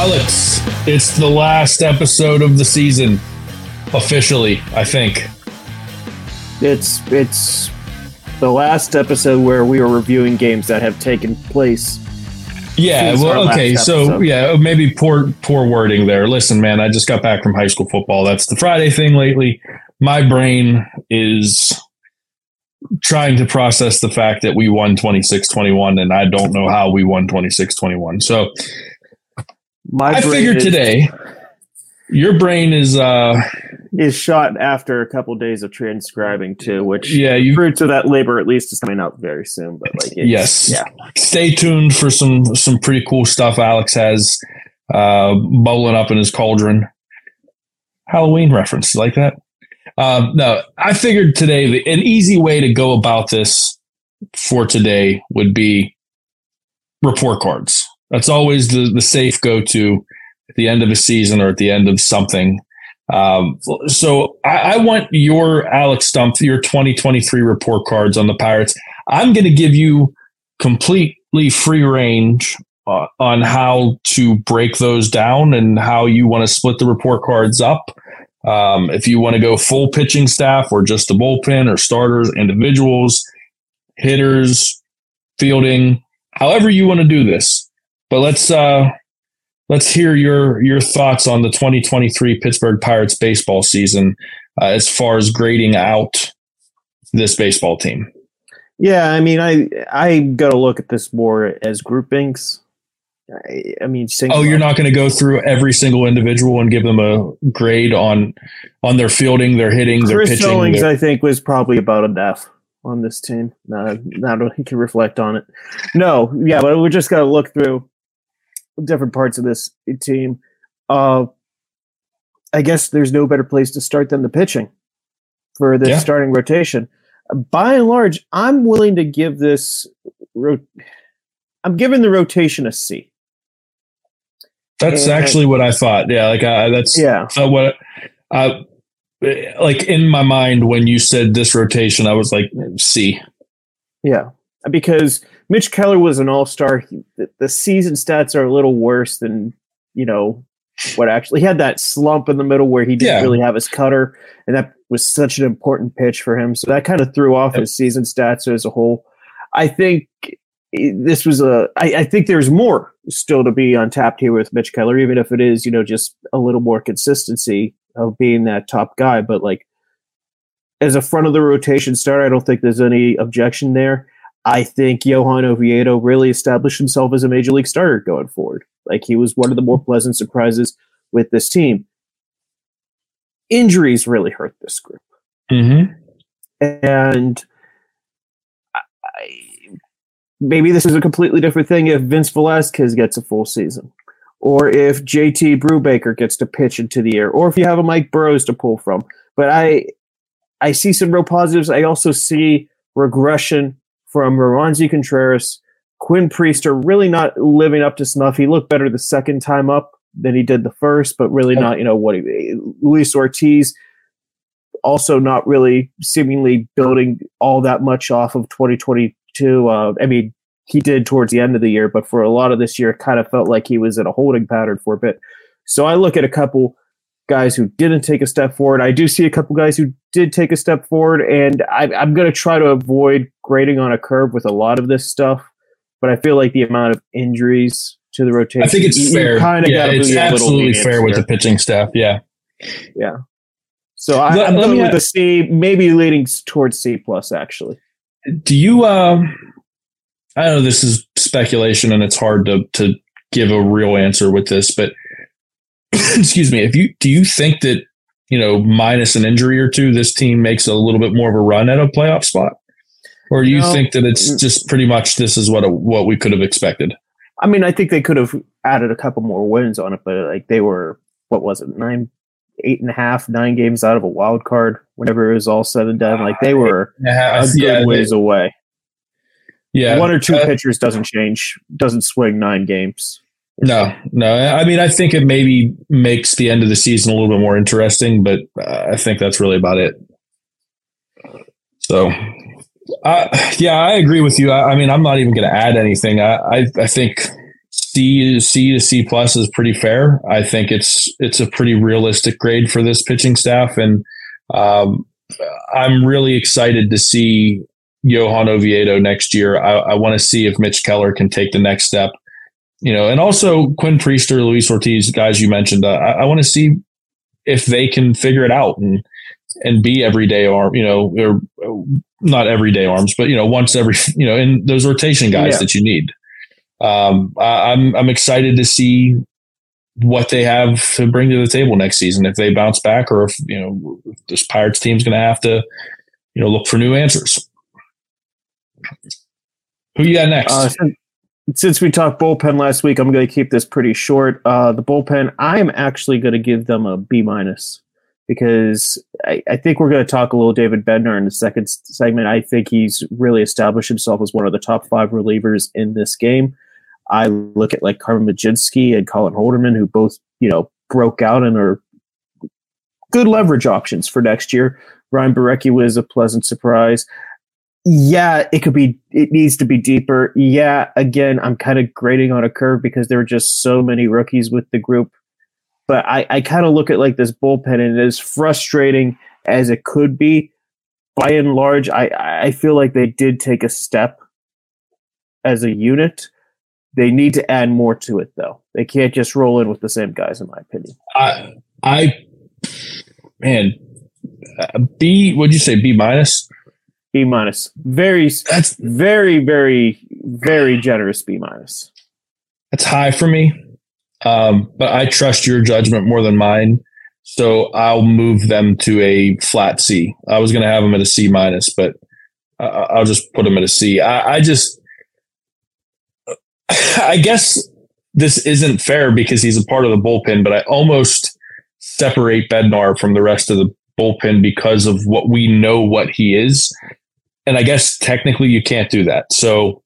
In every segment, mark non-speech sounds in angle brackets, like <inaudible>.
Alex, it's the last episode of the season. Officially, I think. It's it's the last episode where we were reviewing games that have taken place. Yeah, well, okay, so yeah, maybe poor poor wording there. Listen, man, I just got back from high school football. That's the Friday thing lately. My brain is trying to process the fact that we won 26-21 and I don't know how we won 26-21. So, My I figured is- today your brain is uh is shot after a couple days of transcribing too, which Yeah, you- fruits of that labor at least is coming out very soon. But like, it's, yes. yeah, Stay tuned for some some pretty cool stuff Alex has uh bubbling up in his cauldron. Halloween reference like that. Um, no, I figured today that an easy way to go about this for today would be report cards. That's always the the safe go to at the end of a season or at the end of something. Um, so I, I want your Alex Stumpf, your 2023 report cards on the Pirates. I'm going to give you completely free range uh, on how to break those down and how you want to split the report cards up. Um, if you want to go full pitching staff or just the bullpen or starters, individuals, hitters, fielding, however you want to do this. But let's uh, let's hear your your thoughts on the 2023 Pittsburgh Pirates baseball season uh, as far as grading out this baseball team. yeah. I mean, I I got to look at this more as groupings. I, I mean, single Oh, you're not going to go through every single individual and give them a grade on on their fielding, their hitting, their pitching. Stallings, their- I think, was probably about an F on this team. That <laughs> he can reflect on it. No, yeah, but we just got to look through different parts of this team. Uh, I guess there's no better place to start than the pitching for the Yeah. starting rotation. By and large, I'm willing to give this. Ro- I'm giving the rotation a C. that's and- actually what I thought. Yeah, like uh, that's Yeah. uh, what uh, like in my mind when you said this rotation, I was like C. Yeah, because Mitch Keller was an all star. The, the season stats are a little worse than you know what actually. He had that slump in the middle where he didn't Yeah. really have his cutter, and that was such an important pitch for him. So that kind of threw off his season stats as a whole. I think this was a. I, I think there's more still to be untapped here with Mitch Keller, even if it is you know just a little more consistency of being that top guy. But like as a front of the rotation starter, I don't think there's any objection there. I think Johan Oviedo really established himself as a major league starter going forward. Like he was one of the more pleasant surprises with this team. Injuries really hurt this group. Mm-hmm. And I, maybe this is a completely different thing if Vince Velasquez gets a full season, or if JT Brubaker gets to pitch into the air, or if you have a Mike Burrows to pull from. But I, I see some real positives. I also see regression from Roansy Contreras. Quinn Priester really not living up to snuff. He looked better the second time up than he did the first, but really not, you know, what he, Luis Ortiz also not really seemingly building all that much off of 2022. Uh, I mean, he did towards the end of the year, but for a lot of this year, it kind of felt like he was in a holding pattern for a bit. So I look at a couple guys who didn't take a step forward. I do see a couple guys who did take a step forward, and I, I'm going to try to avoid grading on a curve with a lot of this stuff. But I feel like the amount of injuries to the rotation. I think it's You- you fair. kinda yeah, gotta it's be absolutely fair with the pitching staff. Yeah. Yeah. So I, let going with a- a C, maybe leading towards C plus. Actually, Do you? Um, I know this is speculation, and it's hard to to give a real answer with this, but <coughs> excuse me. If you do you think that you know minus an injury or two, this team makes a little bit more of a run at a playoff spot, or do you No. think that it's just pretty much this is what a, what we could have expected? I mean, I think they could have added a couple more wins on it, but like they were, what was it, nine, eight and a half, nine games out of a wild card. Whenever it was all said and done, like they were Yeah, a good ways away. yeah. One or two uh, pitchers doesn't change, doesn't swing nine games. No, no. I mean, I think it maybe makes the end of the season a little bit more interesting, but uh, I think that's really about it. So, uh, yeah, I agree with you. I, I mean, I'm not even going to add anything. I, I, I think C C to C plus is pretty fair. I think it's it's a pretty realistic grade for this pitching staff, and um, I'm really excited to see Johan Oviedo next year. I, I want to see if Mitch Keller can take the next step you know, and also Quinn Priester, Luis Ortiz, guys you mentioned. Uh, I, I want to see if they can figure it out and and be everyday arm, you know, or uh, not everyday arms, but you know, once every, <laughs> you know, in those rotation guys Yeah. that you need. Um, I, I'm I'm excited to see what they have to bring to the table next season. If they bounce back, or if you know, if this Pirates team's going to have to, you know, look for new answers. Who you got next? Uh, since, we talked bullpen last week, I'm going to keep this pretty short. Uh, the bullpen, I'm actually going to give them a B minus because I, I think we're going to talk a little David Bednar in the second segment. I think he's really established himself as one of the top five relievers in this game. I look at like Carmen Mlodzinski and Colin Holderman, who both you know broke out and are good leverage options for next year. Ryan Borucki was a pleasant surprise yeah, it could be, it needs to be deeper. Yeah, again, I'm kind of grading on a curve because there are just so many rookies with the group. But I, I kind of look at like this bullpen and as frustrating as it could be, by and large, I, I feel like they did take a step as a unit. They need to add more to it though. They can't just roll in with the same guys, in my opinion. I, I, man, uh, B. What'd you say? B minus. B minus. Very, That's very, very, very generous B minus. that's high for me. Um, but I trust your judgment more than mine, so I'll move them to a flat C. I was going to have them at a C minus, but uh, I'll just put them at a C. I, I just, I guess this isn't fair because he's a part of the bullpen, but I almost separate Bednar from the rest of the bullpen because of what we know what he is. And I guess technically you can't do that. So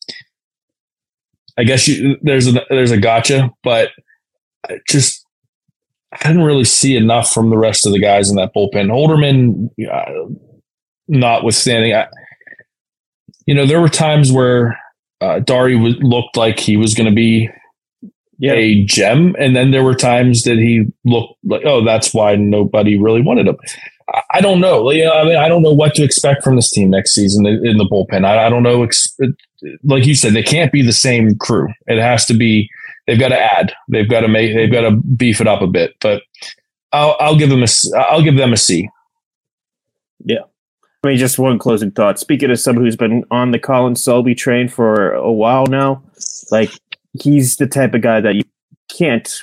I guess you, there's a there's a gotcha, but I just I didn't really see enough from the rest of the guys in that bullpen. Holderman, uh, notwithstanding, I, you know, there were times where uh, Dauri was, looked like he was going to be Yeah. a gem, and then there were times that he looked like, oh, that's why nobody really wanted him. I, don't know. I mean, I don't know what to expect from this team next season in, the bullpen. I, I don't know. Like you said, they can't be the same crew. It has to be. They've got to add. They've got to make. They've got to beef it up a bit. But I'll, I'll give them a. I'll give them a C. I mean, just one closing thought. Speaking of someone who's been on the Colin Selby train for a while now, like he's the type of guy that you can't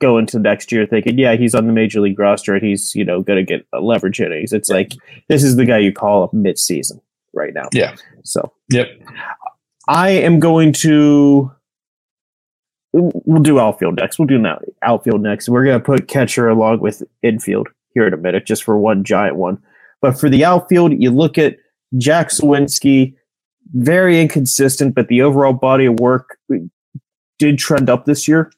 go into next year thinking, yeah, he's on the major league roster and he's you know going to get a leverage innings. It's like this is the guy you call up mid season right now. Yeah. So Yep. I am going to. We'll do outfield next. We'll do now outfield next. We're going to put catcher along with infield here in a minute, just for one giant one. But for the outfield, you look at Jack Suwinski, very inconsistent, but the overall body of work did trend up this year.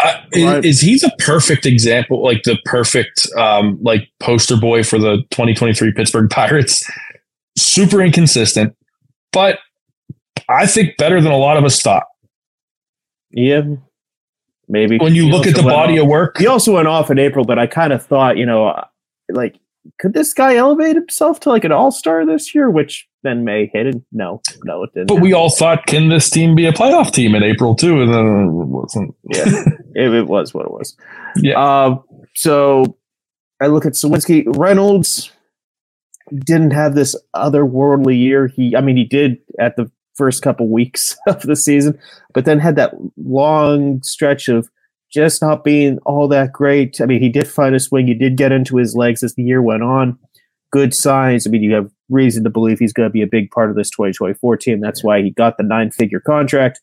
I, Right. is, is he the perfect example, like the perfect um, like poster boy for the 2023 Pittsburgh <laughs> Pirates? Super inconsistent, but I think better than a lot of us thought. Yeah, maybe. When you He look at the body off- of work, he also went off in April but I kind of thought, you know, like could this guy elevate himself to like an all star this year? Which then May hit it. No, no, it didn't. But we all thought, can this team be a playoff team in April too? And then it wasn't. yeah, <laughs> it, it was what it was. Yeah. Uh, so I look at Suwinski. Reynolds didn't have this otherworldly year. He, I mean, he did at the first couple weeks <laughs> of the season, but then had that long stretch of just not being all that great. I mean, he did find a swing. He did get into his legs as the year went on. Good signs. I mean, you have reason to believe he's going to be a big part of this 2024 team. That's why he got the nine figure contract.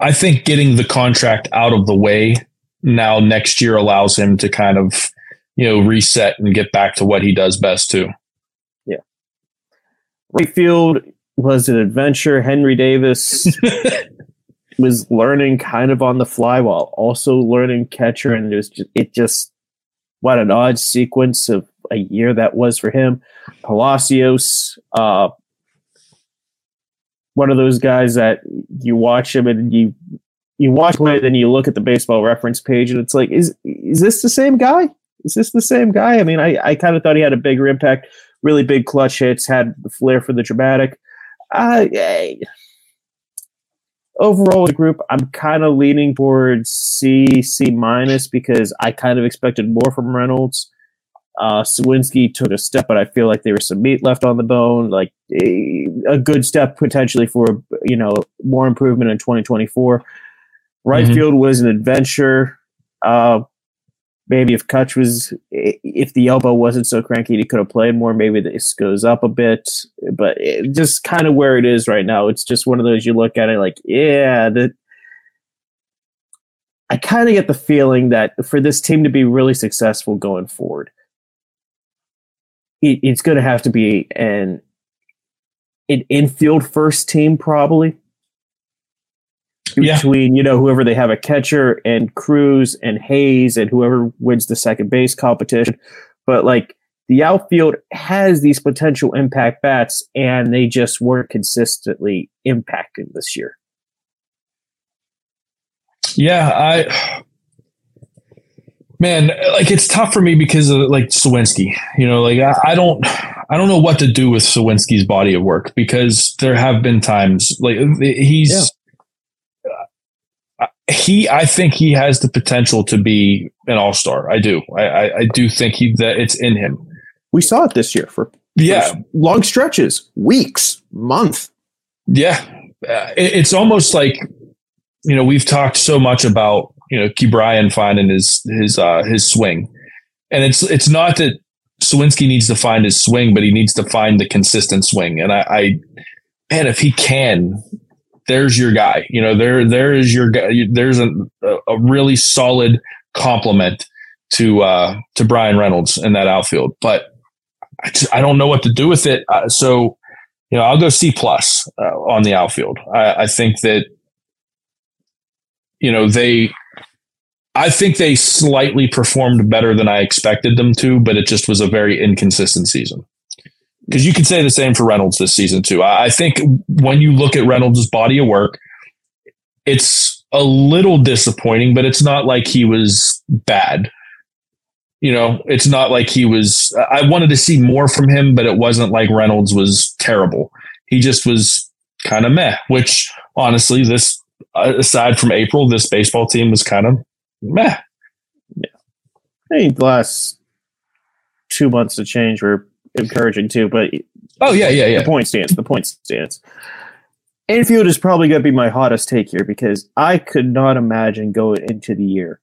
I think getting the contract out of the way now next year allows him to kind of, you know, reset and get back to what he does best too. Yeah. Right field was an adventure. Henry Davis <laughs> was learning kind of on the fly while also learning catcher, and it was just, it just what an odd sequence of a year that was for him. Palacios, uh, one of those guys that you watch him and you you watch him and then you look at the baseball reference page, and it's like, is is this the same guy? Is this the same guy? I mean, I, I kind of thought he had a bigger impact, really big clutch hits, had the flair for the dramatic. Uh. Overall, the group, I'm kind of leaning towards C, C minus because I kind of expected more from Reynolds. Uh, Suwinski took a step, but I feel like there was some meat left on the bone. Like a, a good step potentially for you know more improvement in 2024. Right Mhm. field was an adventure. Uh, maybe if Kutch was, if the elbow wasn't so cranky, he could have played more. Maybe this goes up a bit, but it, just kind of where it is right now. It's just one of those you look at it like, yeah, that. I kind of get the feeling that for this team to be really successful going forward, it, it's going to have to be an an infield first team probably Yeah. between you know whoever they have a catcher and Cruz and Hayes and whoever wins the second base competition. But like the outfield has these potential impact bats, and they just weren't consistently impacting this year. Yeah, I man, like it's tough for me because of like Suwinski. You know, like I, I don't I don't know what to do with Suwinski's body of work because there have been times like he's uh, he I think he has the potential to be an all star. I do. I, I I do think he that it's in him. We saw it this year for Yeah, long stretches, weeks, month. Yeah, uh, it, it's almost like you know we've talked so much about you know Ke'Bryan finding his his uh, his swing, and it's it's not that Suwinski needs to find his swing, but he needs to find the consistent swing. And I, I man, if he can, there's your guy. You know, there there is your guy. There's a a really solid complement to uh, to Bryan Reynolds in that outfield, but I just I don't know what to do with it. Uh, so you know, I'll go C plus uh, on the outfield. I, I think that you know they. I think they slightly performed better than I expected them to, but it just was a very inconsistent season. Because you could say the same for Reynolds this season too. I, think when you look at Reynolds' body of work, it's a little disappointing, but it's not like he was bad. You know, it's not like he was. I wanted to see more from him, but it wasn't like Reynolds was terrible. He just was kind of meh. Which honestly, this aside from April, this baseball team was kind of meh. Yeah. I think the last two months of change were encouraging too, but Oh yeah, yeah, yeah. the point stands. The point stands. Infield is probably going to be my hottest take here because I could not imagine going into the year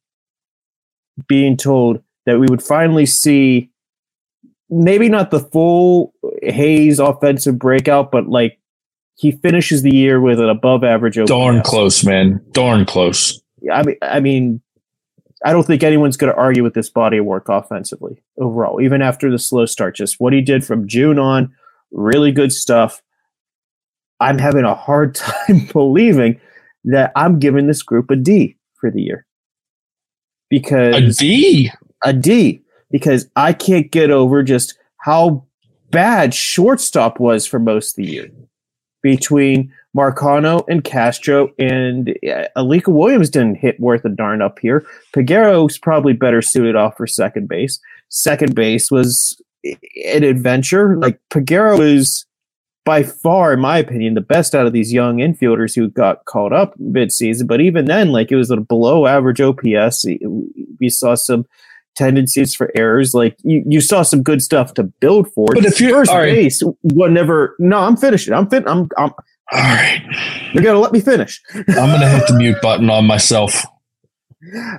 being told that we would finally see maybe not the full Hayes offensive breakout, but like he finishes the year with an above average. Darn close, man. Darn close. I mean, I mean, I don't think anyone's going to argue with this body of work offensively overall, even after the slow start. Just what he did from June on, really good stuff. I'm having a hard <laughs> time believing that I'm giving this group a D for the year because A D. a D because I can't get over just how bad shortstop was for most of the year between Marcano and Castro and uh, Alika Williams didn't hit worth a darn up here. Peguero's probably better suited off for second base. Second base was an adventure. Like Peguero is by far, in my opinion, the best out of these young infielders who got called up mid-season. But even then, like it was a below average OPS. We saw some tendencies for errors. Like you, you saw some good stuff to build for. But if you're first right. base, whatever. No, I'm finishing. I'm fin. I'm. I'm. All right. You're gonna let me finish. I'm gonna hit the mute button on myself. <laughs>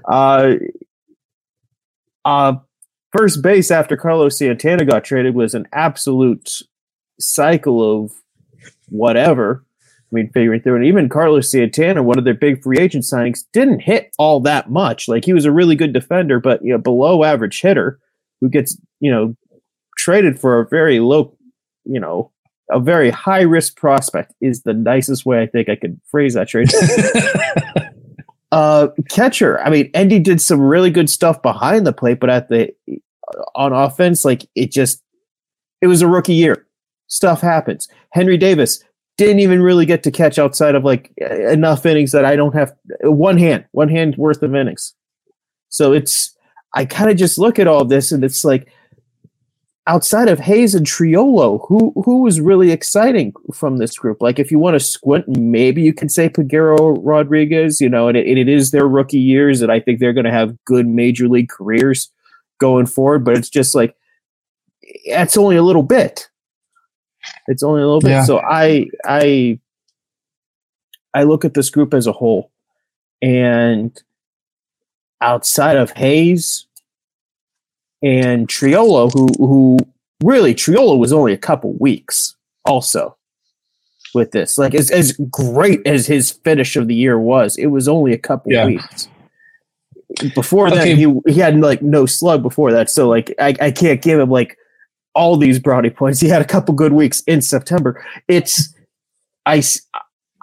Uh, uh, first base after Carlos Santana got traded was an absolute cycle of whatever. I mean, figuring through it, even Carlos Santana, one of their big free agent signings, didn't hit all that much. Like he was a really good defender, but you know, below average hitter who gets you know traded for a very low, you know, a very high risk prospect is the nicest way I think I could phrase that trade. <laughs> uh, catcher, I mean, Endy did some really good stuff behind the plate, but at the on offense, like it just it was a rookie year. Stuff happens. Henry Davis didn't even really get to catch outside of like enough innings that I don't have one hand, one hand worth of innings. So it's I kind of just look at all this and it's like outside of Hayes and Triolo, who who was really exciting from this group? Like if you want to squint, maybe you can say Peguero Rodriguez, you know, and it, it is their rookie years, and I think they're going to have good major league careers going forward. But it's just like that's only a little bit. It's only a little bit. Yeah. So I I I look at this group as a whole, and outside of Hayes and Triolo, who who really Triolo was only a couple weeks also with this. Like as as great as his finish of the year was, it was only a couple Yeah. weeks. Before that, he he had like no slug before that, so like I, I can't give him like all these brownie points. He had a couple good weeks in September. It's I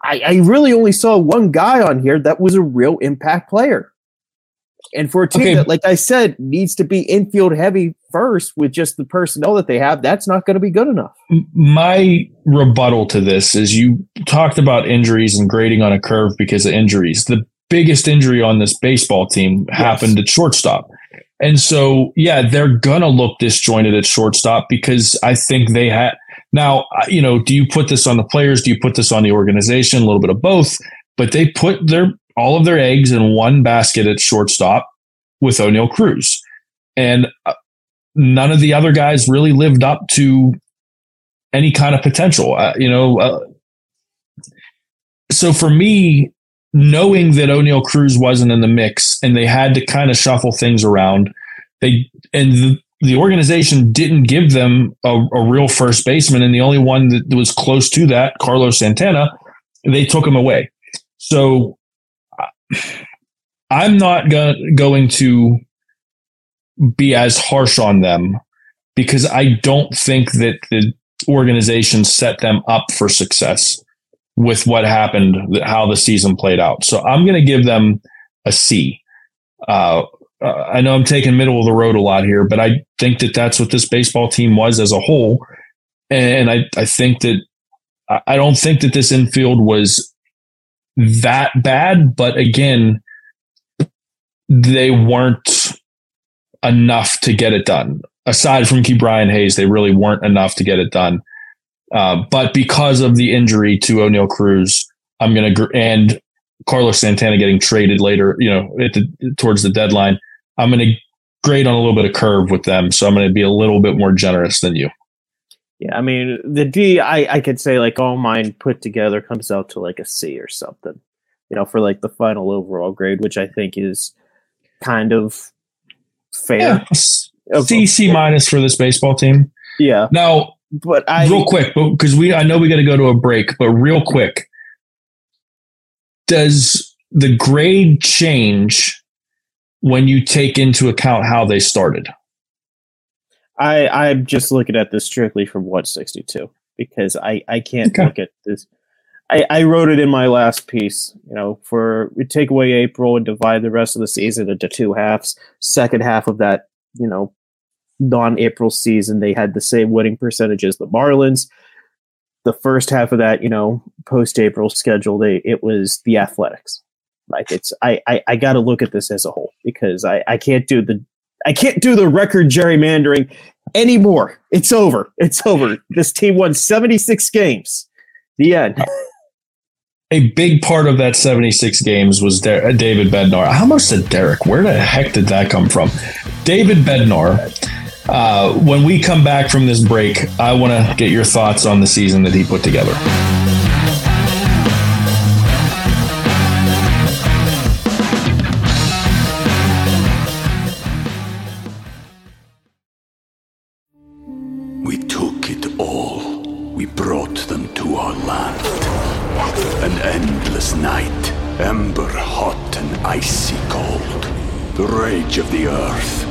I really only saw one guy on here that was a real impact player. And for a team Okay. that, like I said, needs to be infield heavy first with just the personnel that they have, that's not going to be good enough. my rebuttal to this is you talked about injuries and grading on a curve because of injuries. The biggest injury on this baseball team happened at shortstop. And so, yeah, they're going to look disjointed at shortstop because I think they had. Now, you know, do you put this on the players? Do you put this on the organization? A little bit of both. But they put their all of their eggs in one basket at shortstop with Oneil Cruz. And uh, none of the other guys really lived up to any kind of potential. Uh, you know, uh, so for me, knowing that Oneil Cruz wasn't in the mix and they had to kind of shuffle things around, they and the, the organization didn't give them a, a real first baseman, and the only one that was close to that, Carlos Santana, they took him away. So I'm not go- going to be as harsh on them because I don't think that the organization set them up for success with what happened, how the season played out. So I'm going to give them a C. Uh, uh, I know I'm taking middle of the road a lot here, but I think that that's what this baseball team was as a whole. And I, I think that I I don't think that this infield was that bad, but again, they weren't enough to get it done. Aside from Ke'Bryan Hayes, they really weren't enough to get it done. Uh, but because of the injury to Oneil Cruz, I'm going to gr- and Carlos Santana getting traded later, you know, at the, towards the deadline, I'm going to grade on a little bit of curve with them. So I'm going to be a little bit more generous than you. Yeah, I mean the D, I I could say like all mine put together comes out to like a C or something, you know, for like the final overall grade, which I think is kind of fair. C C minus for this baseball team. Yeah, Now, but I real quick, because we I know we got to go to a break, but real quick, does the grade change when you take into account how they started? I I'm just looking at this strictly from 162 because I I can't Okay. look at this. I, I wrote it in my last piece. You know, for we take away April and divide the rest of the season into two halves. Second half of that, you know, non-April season, they had the same winning percentage as the Marlins. The first half of that, you know, post-April schedule, they it was the Athletics. Like it's I I, I got to look at this as a whole because I I can't do the I can't do the record gerrymandering anymore. It's over. It's over. This team won 76 games. The end. <laughs> A big part of that 76 games was Der- uh, David Bednar. How much said Derek. Where the heck did that come from? David Bednar. Uh, when we come back from this break, I want to get your thoughts on the season that he put together. We took it all. We brought them to our land. An endless night, ember hot and icy cold. The rage of the earth.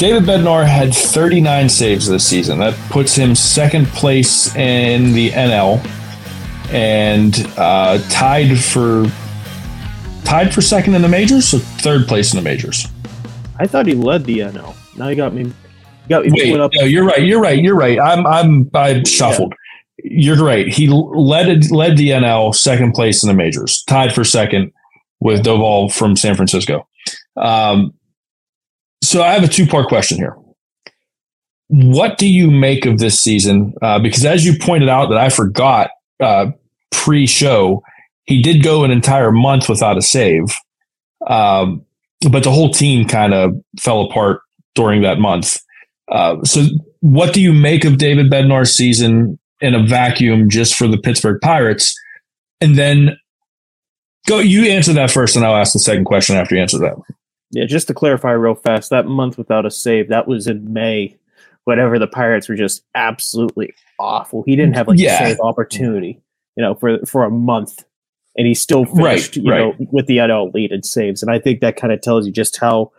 David Bednar had 39 saves this season. That puts him second place in the NL and uh, tied for tied for second in the majors, so third place in the majors. I thought he led the NL. Now you got me. You got me Wait, up. No, you're right. You're right. You're right. I'm I'm I shuffled. You're right. He led led the NL second place in the majors, tied for second with Doval from San Francisco. Um, so I have a two part question here. What do you make of this season? Uh, because as you pointed out, that I forgot uh, pre show, he did go an entire month without a save, um, but the whole team kind of fell apart during that month. Uh, so, what do you make of David Bednar's season in a vacuum just for the Pittsburgh Pirates? And then go, you answer that first, and I'll ask the second question after you answer that. Yeah, just to clarify real fast, that month without a save, that was in May, whenever the Pirates were just absolutely awful. He didn't have like Yeah. a save opportunity, you know, for for a month, and he still Right, you right. know, with the NL lead in saves. And I think that kind of tells you just how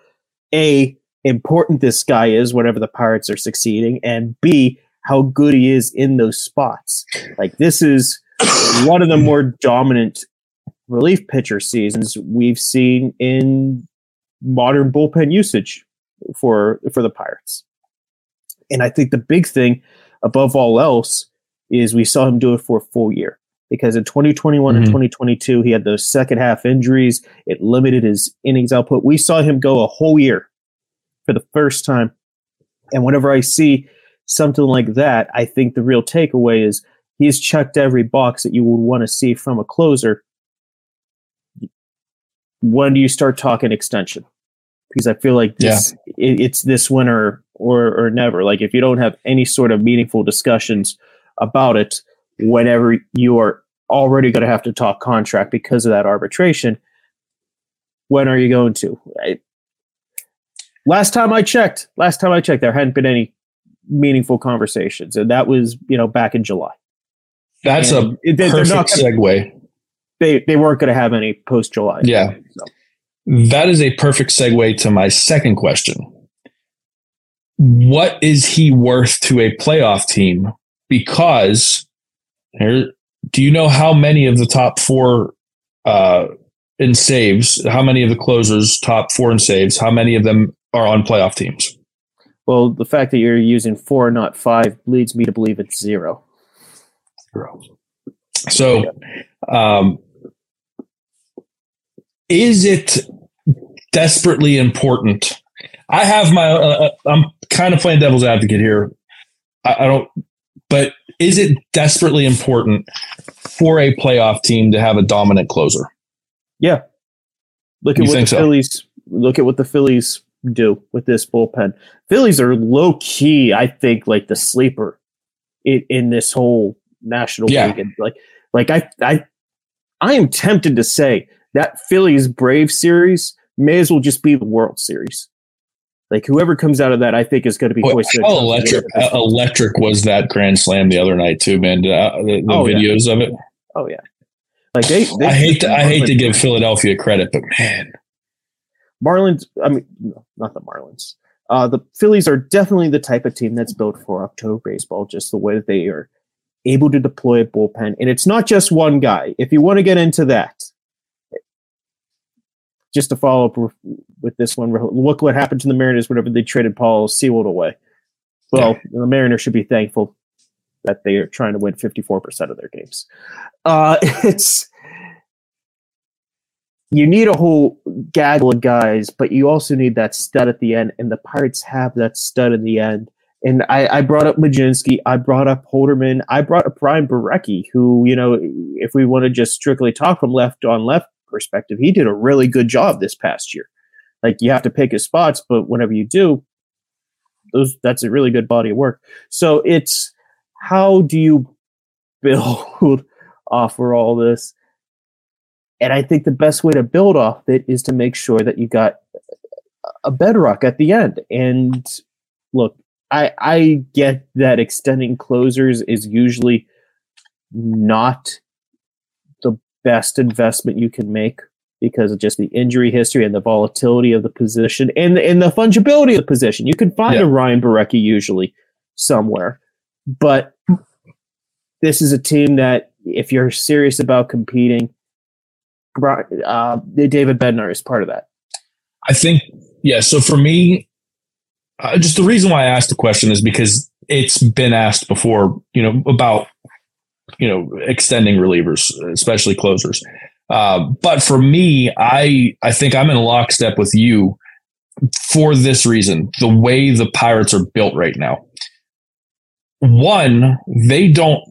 a important this guy is whenever the Pirates are succeeding, and b how good he is in those spots. Like this is one of the more dominant relief pitcher seasons we've seen in modern bullpen usage for for the Pirates. And I think the big thing above all else is we saw him do it for a full year because in 2021 and Mhm. 2022 he had those second half injuries. It limited his innings output. We saw him go a whole year for the first time. And whenever I see something like that, I think the real takeaway is he's checked every box that you would want to see from a closer. When do you start talking extension? Because I feel like this it, it's this winter or or never. Like if you don't have any sort of meaningful discussions about it, whenever you are already going to have to talk contract because of that arbitration, when are you going to? I, last time I checked, last time I checked, there hadn't been any meaningful conversations, and that was you know back in July. That's And a it- perfect gonna- segue. They they weren't going to have any post July. Yeah. So. That is a perfect segue to my second question. What is he worth to a playoff team? Because here, do you know how many of the top four uh, in saves, how many of the closers top four in saves, how many of them are on playoff teams? Well, the fact that you're using four, not five, leads me to believe it's zero. So, um, is it desperately important? I have my. Uh, I'm kind of playing devil's advocate here. I, I don't, but is it desperately important for a playoff team to have a dominant closer? Yeah. Look at You what the so? Phillies look at what the Phillies do with this bullpen. Phillies are low key, I think, like the sleeper in, in this whole national Yeah. league. And like like I I I am tempted to say that Phillies Brave series may as well just be the World Series. Like whoever comes out of that, I think is going to be Boy, hoisted. how electric, uh, electric was that grand slam the other night too, man? Uh, the the Oh, yeah. videos of it. Oh yeah. Like they, they I hate to, I hate to give Philadelphia credit, but man, Marlins. I mean, no, not the Marlins. Uh, the Phillies are definitely the type of team that's built for October baseball, just the way that they are able to deploy a bullpen. And it's not just one guy. If you want to get into that, just to follow up with, this one, look what happened to the Mariners whenever they traded Paul Sewald away. Well, yeah. the Mariners should be thankful that they are trying to win 54% of their games. Uh, <laughs> it's you need a whole gaggle of guys, but you also need that stud at the end, and the Pirates have that stud in the end. And I, I brought up Mlodzinski, I brought up Holderman, I brought up Brian Borucki, who, you know, if we want to just strictly talk from left on left perspective, he did a really good job this past year. Like you have to pick his spots, but whenever you do, those that's a really good body of work. So it's how do you <laughs> build off for all this? And I think the best way to build off it is to make sure that you got a bedrock at the end. And look, I I get that extending closers is usually not best investment you can make because of just the injury history and the volatility of the position and and the fungibility of the position. You can find yeah. a Ryan Borucki usually somewhere, but this is a team that if you're serious about competing, uh, David Bednar is part of that. I think, yeah. So for me, uh, just the reason why I asked the question is because it's been asked before, you know, about, you know, extending relievers, especially closers. Uh, but for me, I I think I'm in lockstep with you for this reason: the way the Pirates are built right now. One, they don't.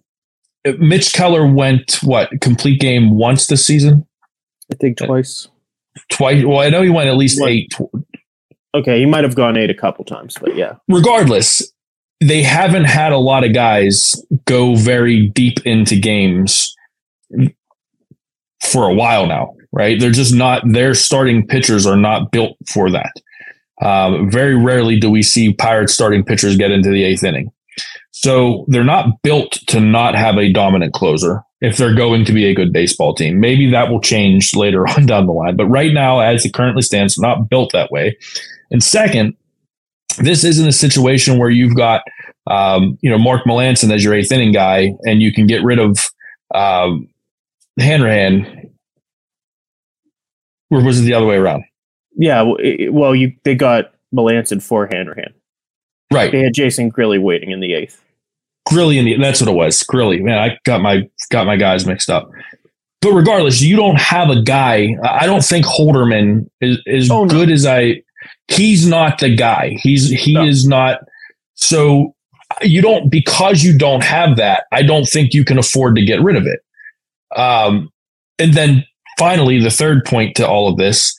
Mitch Keller went what complete game once this season. I think twice. Twice. Well, I know he went at least what? eight. Okay, he might have gone eight a couple times, but yeah. Regardless, they haven't had a lot of guys go very deep into games for a while now, right? They're just not. Their starting pitchers are not built for that. Um, very rarely do we see Pirates starting pitchers get into the eighth inning. So they're not built to not have a dominant closer if they're going to be a good baseball team. Maybe that will change later <laughs> on down the line. But right now, as it currently stands, not built that way. And second, this isn't a situation where you've got um, you know Mark Melancon as your eighth inning guy, and you can get rid of um, Hanrahan. Or was it the other way around? Yeah, well, you they got Melancon for Hanrahan. Right. They had Jason Grilli waiting in the eighth. Grilli in the that's what it was. Grilli. Man, I got my got my guys mixed up. But regardless, you don't have a guy. I don't think Holderman is as oh, no. good as I. He's not the guy. He's he no. is not. So you don't because you don't have that. I don't think you can afford to get rid of it. Um, and then finally, the third point to all of this,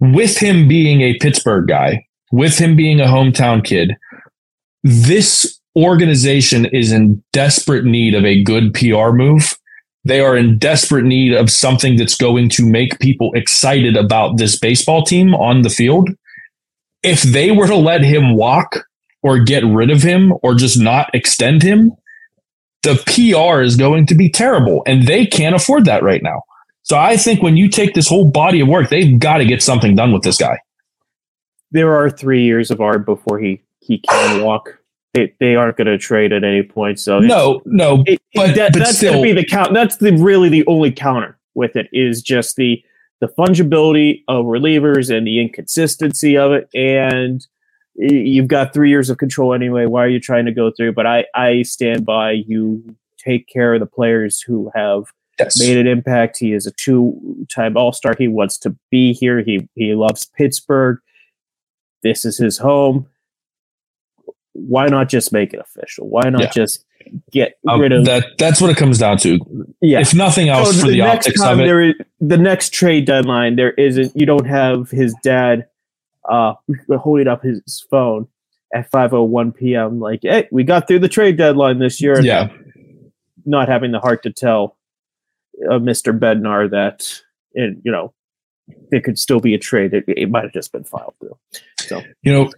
with him being a Pittsburgh guy, with him being a hometown kid, this organization is in desperate need of a good PR move. They are in desperate need of something that's going to make people excited about this baseball team on the field. If they were to let him walk or get rid of him or just not extend him, the PR is going to be terrible and they can't afford that right now. So I think when you take this whole body of work, they've got to get something done with this guy. There are three years of art before he he can <sighs> walk they, they aren't going to trade at any point. So no, no, it, but, that, but that's going to be the count. That's the really the only counter with it is just the the fungibility of relievers and the inconsistency of it. And you've got three years of control anyway. Why are you trying to go through? But I I stand by you. Take care of the players who have yes. made an impact. He is a two-time All-Star. He wants to be here. He he loves Pittsburgh. This is his home why not just make it official? Why not yeah. just get um, rid of that? That's what it comes down to. Yeah. If nothing else, so for the, the optics of it, there is, the next trade deadline, there isn't. You don't have his dad uh, holding up his phone at 5:01 p.m. Like, hey, we got through the trade deadline this year. Yeah. Not having the heart to tell uh, Mr. Bednar that, it, you know, there could still be a trade. It, it might have just been filed through. So, you know,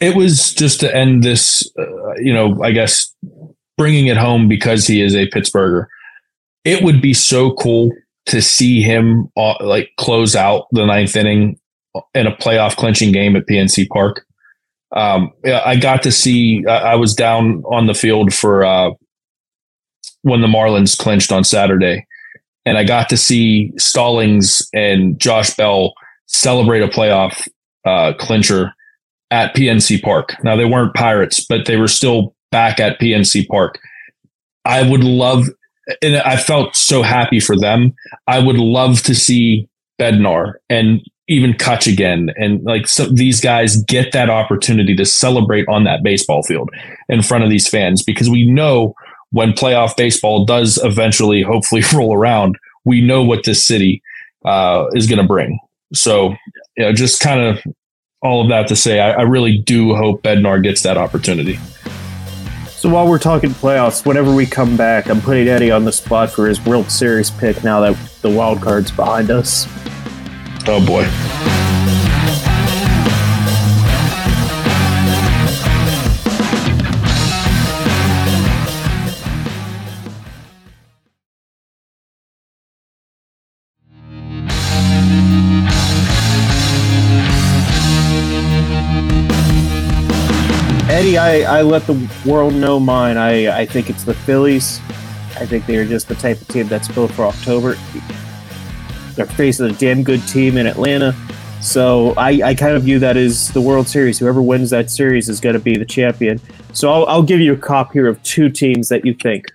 it was just to end this, uh, you know, I guess bringing it home because he is a Pittsburgher. It would be so cool to see him uh, like close out the ninth inning in a playoff clinching game at PNC Park. Um, I got to see. I was down on the field for uh, when the Marlins clinched on Saturday, and I got to see Stallings and Josh Bell celebrate a playoff uh, clincher at PNC Park. Now they weren't Pirates, but they were still back at PNC Park. I would love, and I felt so happy for them. I would love to see Bednar and even Cutch again, and like these guys get that opportunity to celebrate on that baseball field in front of these fans because we know when playoff baseball does eventually, hopefully, <laughs> roll around, we know what this city uh, is going to bring. So, you know, just kind of all of that to say, I, I really do hope Bednar gets that opportunity. So while we're talking playoffs, whenever we come back, I'm putting Eddie on the spot for his World Series pick now that the wild card's behind us. Oh boy. I, I let the world know mine. I, I think it's the Phillies. I think they are just the type of team that's built for October. They're facing a damn good team in Atlanta. So I, I kind of view that as the World Series. Whoever wins that series is going to be the champion. So I'll, I'll give you a cop here of two teams that you think.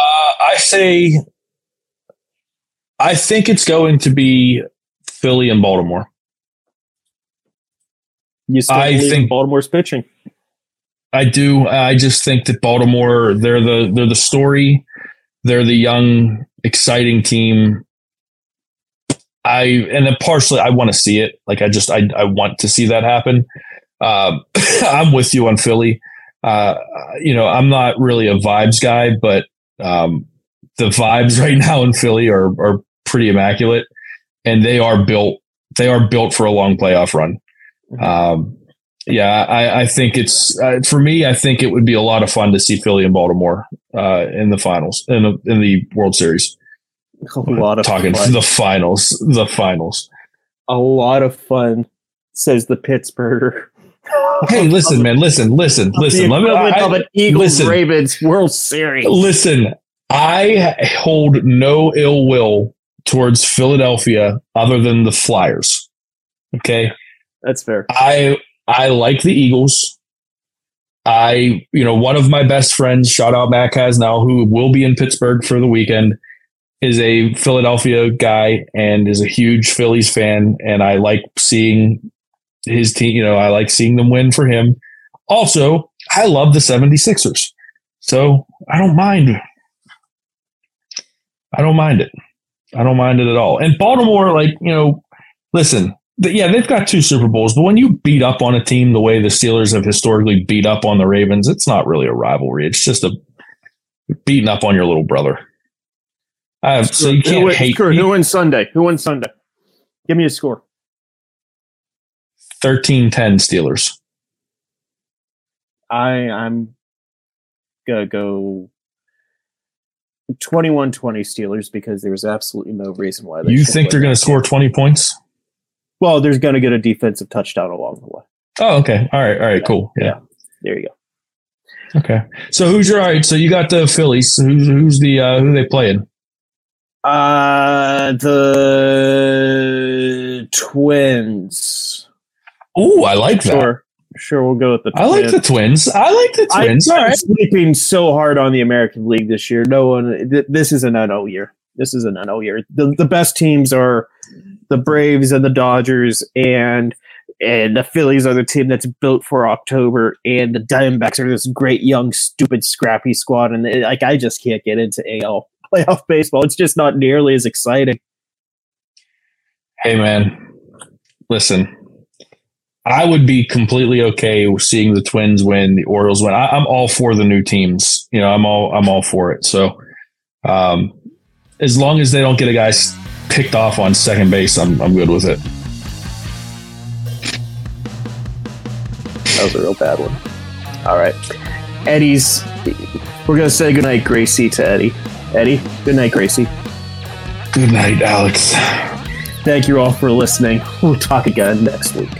Uh, I say, I think it's going to be Philly and Baltimore. You still I think- Baltimore's pitching. I do. I just think that Baltimore, they're the they're the story. They're the young, exciting team. I and then partially I want to see it. Like I just I I want to see that happen. Um, <laughs> I'm with you on Philly. Uh, you know, I'm not really a vibes guy, but um, the vibes <laughs> right now in Philly are are pretty immaculate, and they are built. They are built for a long playoff run. Um, yeah, I, I think it's uh, for me. I think it would be a lot of fun to see Philly and Baltimore uh, in the finals in the, in the World Series. A lot of Talking fun. the finals, the finals. a lot of fun, says the Pittsburgher. Hey, listen, man, listen, listen, <laughs> listen. Let me I- of an Eagles. Ravens World Series. listen. I hold no ill will towards Philadelphia other than the Flyers. Okay, That's fair. I I like the Eagles. I, you know, one of my best friends, shout out Matt Casnell, who will be in Pittsburgh for the weekend, is a Philadelphia guy and is a huge Phillies fan. And I like seeing his team, you know, I like seeing them win for him. Also, I love the 76ers. So I don't mind. I don't mind it. I don't mind it at all. And Baltimore, like, you know, listen, yeah, they've got two Super Bowls, but when you beat up on a team the way the Steelers have historically beat up on the Ravens, it's not really a rivalry. It's just a beating up on your little brother. Uh, so you who, can't wins, hate who wins Sunday? Who wins Sunday? Give me a score. 13 10 Steelers. I I'm gonna go 21-20 Steelers because there's absolutely no reason why You think they're going to score game. 20 points? Well, there's going to get a defensive touchdown along the way. Oh, okay. All right. All right. Cool. Yeah. There you go. Okay. So who's your all right? So you got the Phillies. Who's who's the uh, who they playing? Uh the Twins. Oh, I like that. Sure, sure. We'll go with the. I like the Twins. Twins. I like the Twins. I'm right. sleeping so hard on the American League this year. No one. Th- this is an NL year. This is an NL year. The the best teams are the Braves and the Dodgers, and and the Phillies are the team that's built for October, and the Diamondbacks are this great young, stupid, scrappy squad. And it- like I just can't get into AL <laughs> playoff baseball. It's just not nearly as exciting. Hey man, listen. I would be completely okay with seeing the Twins win, the Orioles win. I, I'm all for the new teams. You know, I'm all I'm all for it. So, um, as long as they don't get a guy s- picked off on second base, I'm I'm good with it. That was a real bad one. All right, Eddie's. We're gonna say goodnight, Gracie, to Eddie. Eddie, good night, Gracie. Good night, Alex. Thank you all for listening. We'll talk again next week.